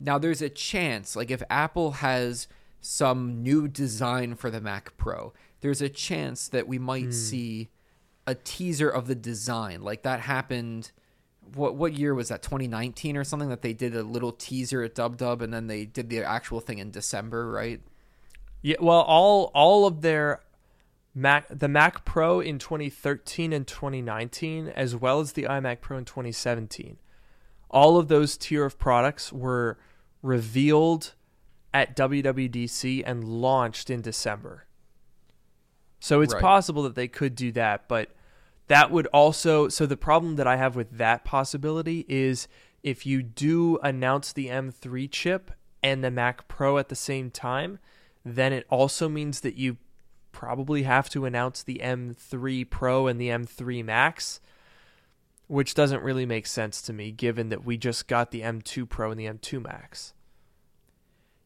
Now there's a chance like if Apple has some new design for the Mac Pro, there's a chance that we might hmm. see a teaser of the design. Like that happened. What what year was that? 2019 or something that they did a little teaser at Dub Dub and then they did the actual thing in December, right? Yeah, well, all all of their Mac, the Mac Pro in 2013 and 2019, as well as the iMac Pro in 2017, all of those tier of products were revealed at WWDC and launched in December. So it's Right. possible that they could do that, but that would also so the problem that I have with that possibility is if you do announce the M3 chip and the Mac Pro at the same time, then it also means that you probably have to announce the M3 Pro and the M3 Max, which doesn't really make sense to me given that we just got the M2 Pro and the M2 Max.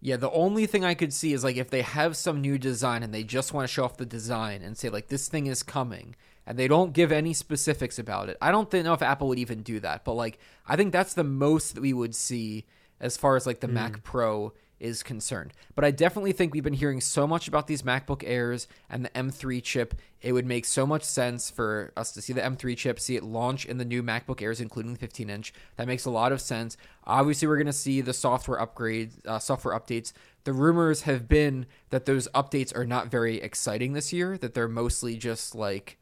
Yeah, the only thing I could see is like if they have some new design and they just want to show off the design and say like this thing is coming and they don't give any specifics about it. I don't think, know if Apple would even do that, but like I think that's the most that we would see as far as like the hmm. Mac Pro is concerned. But I definitely think we've been hearing so much about these MacBook Airs and the M3 chip. It would make so much sense for us to see the M3 chip, see it launch in the new MacBook Airs, including the 15 inch. That makes a lot of sense. Obviously, we're going to see the software upgrades, uh, software updates. The rumors have been that those updates are not very exciting this year, that they're mostly just like,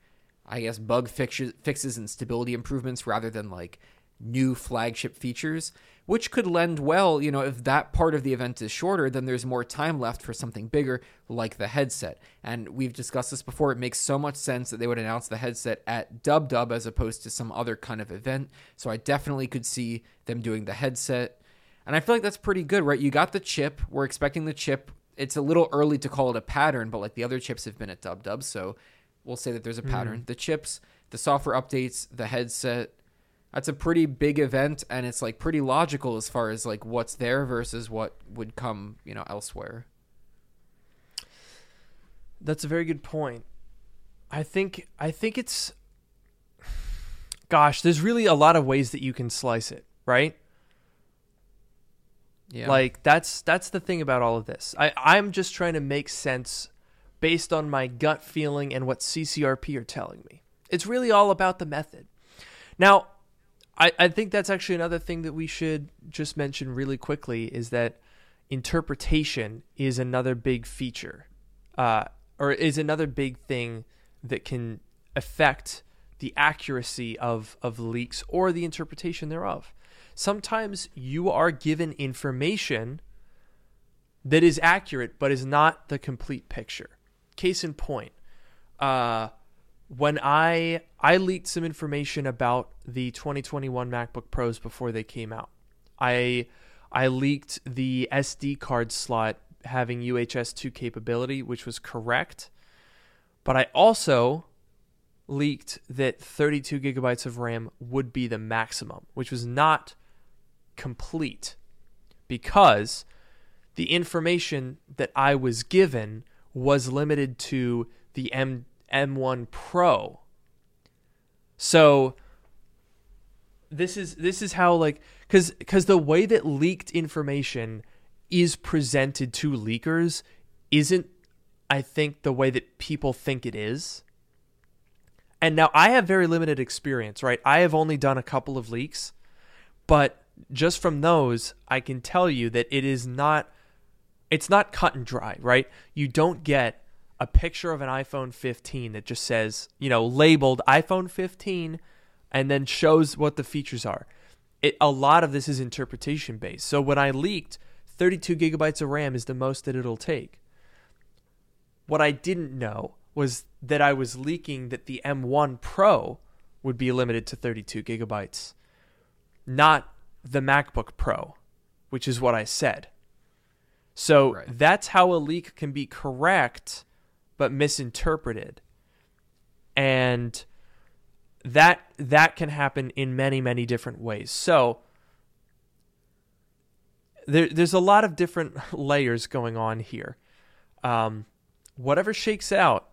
I guess, bug fixes, fixes and stability improvements rather than like new flagship features, which could lend well, you know, if that part of the event is shorter, then there's more time left for something bigger like the headset. And we've discussed this before. It makes so much sense that they would announce the headset at Dub Dub as opposed to some other kind of event. So I definitely could see them doing the headset. And I feel like that's pretty good, right? You got the chip. We're expecting the chip. It's a little early to call it a pattern, but like the other chips have been at Dub Dub, so we'll say that there's a pattern. Hmm. The chips, the software updates, the headset. That's a pretty big event, and it's like pretty logical as far as like what's there versus what would come, you know, elsewhere. That's a very good point. I think I think it's gosh, there's really a lot of ways that you can slice it, right? Yeah. Like that's that's the thing about all of this. I I'm just trying to make sense based on my gut feeling and what CCRP are telling me. It's really all about the method. Now, I, I think that's actually another thing that we should just mention really quickly is that interpretation is another big feature, uh, or is another big thing that can affect the accuracy of, of leaks or the interpretation thereof. Sometimes you are given information that is accurate but is not the complete picture. Case in point, uh, when I I leaked some information about the 2021 MacBook Pros before they came out. I I leaked the SD card slot having UHS 2 capability, which was correct. But I also leaked that 32 gigabytes of RAM would be the maximum, which was not complete because the information that I was given was limited to the M M1 Pro. So this is this is how like cuz cuz the way that leaked information is presented to leakers isn't I think the way that people think it is. And now I have very limited experience, right? I have only done a couple of leaks, but just from those, I can tell you that it is not it's not cut and dry, right? You don't get a picture of an iPhone 15 that just says, you know, labeled iPhone 15 and then shows what the features are. It a lot of this is interpretation based. So when I leaked 32 gigabytes of RAM is the most that it'll take. What I didn't know was that I was leaking that the M1 Pro would be limited to 32 gigabytes, not the MacBook Pro, which is what I said. So Right. that's how a leak can be correct but misinterpreted. And that that can happen in many many different ways. So there, there's a lot of different (laughs) layers going on here. Um, whatever shakes out,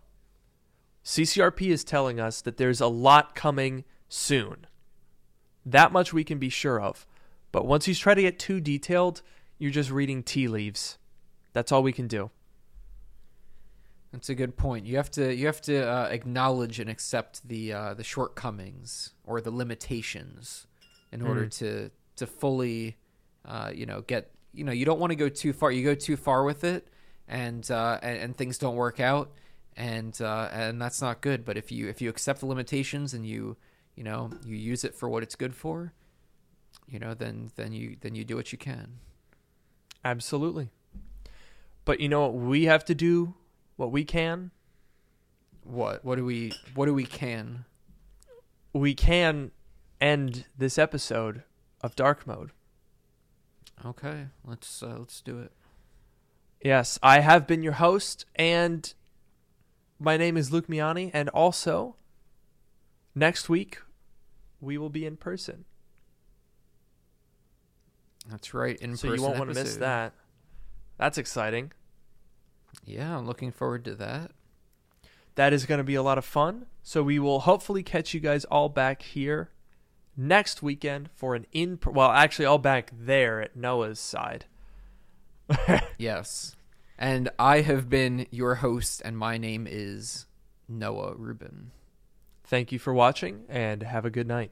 CCRP is telling us that there's a lot coming soon. That much we can be sure of. But once you try to get too detailed, you're just reading tea leaves. That's all we can do. That's a good point. You have to you have to uh, acknowledge and accept the uh, the shortcomings or the limitations in order Mm. to to fully, uh, you know, get you know you don't want to go too far. You go too far with it, and uh, and, and things don't work out, and uh, and that's not good. But if you if you accept the limitations and you you know you use it for what it's good for, you know then then you then you do what you can. Absolutely. But you know what we have to do? What we can? What what do we what do we can? We can end this episode of Dark Mode. Okay, let's uh, let's do it. Yes, I have been your host, and my name is Luke Miani, and also next week we will be in person. That's right. In so you won't want to miss that. That's exciting. Yeah, I'm looking forward to that. That is going to be a lot of fun. So we will hopefully catch you guys all back here next weekend for an in well, actually all back there at Noah's side. (laughs) Yes. And I have been your host, and my name is Noah Rubin. Thank you for watching and have a good night.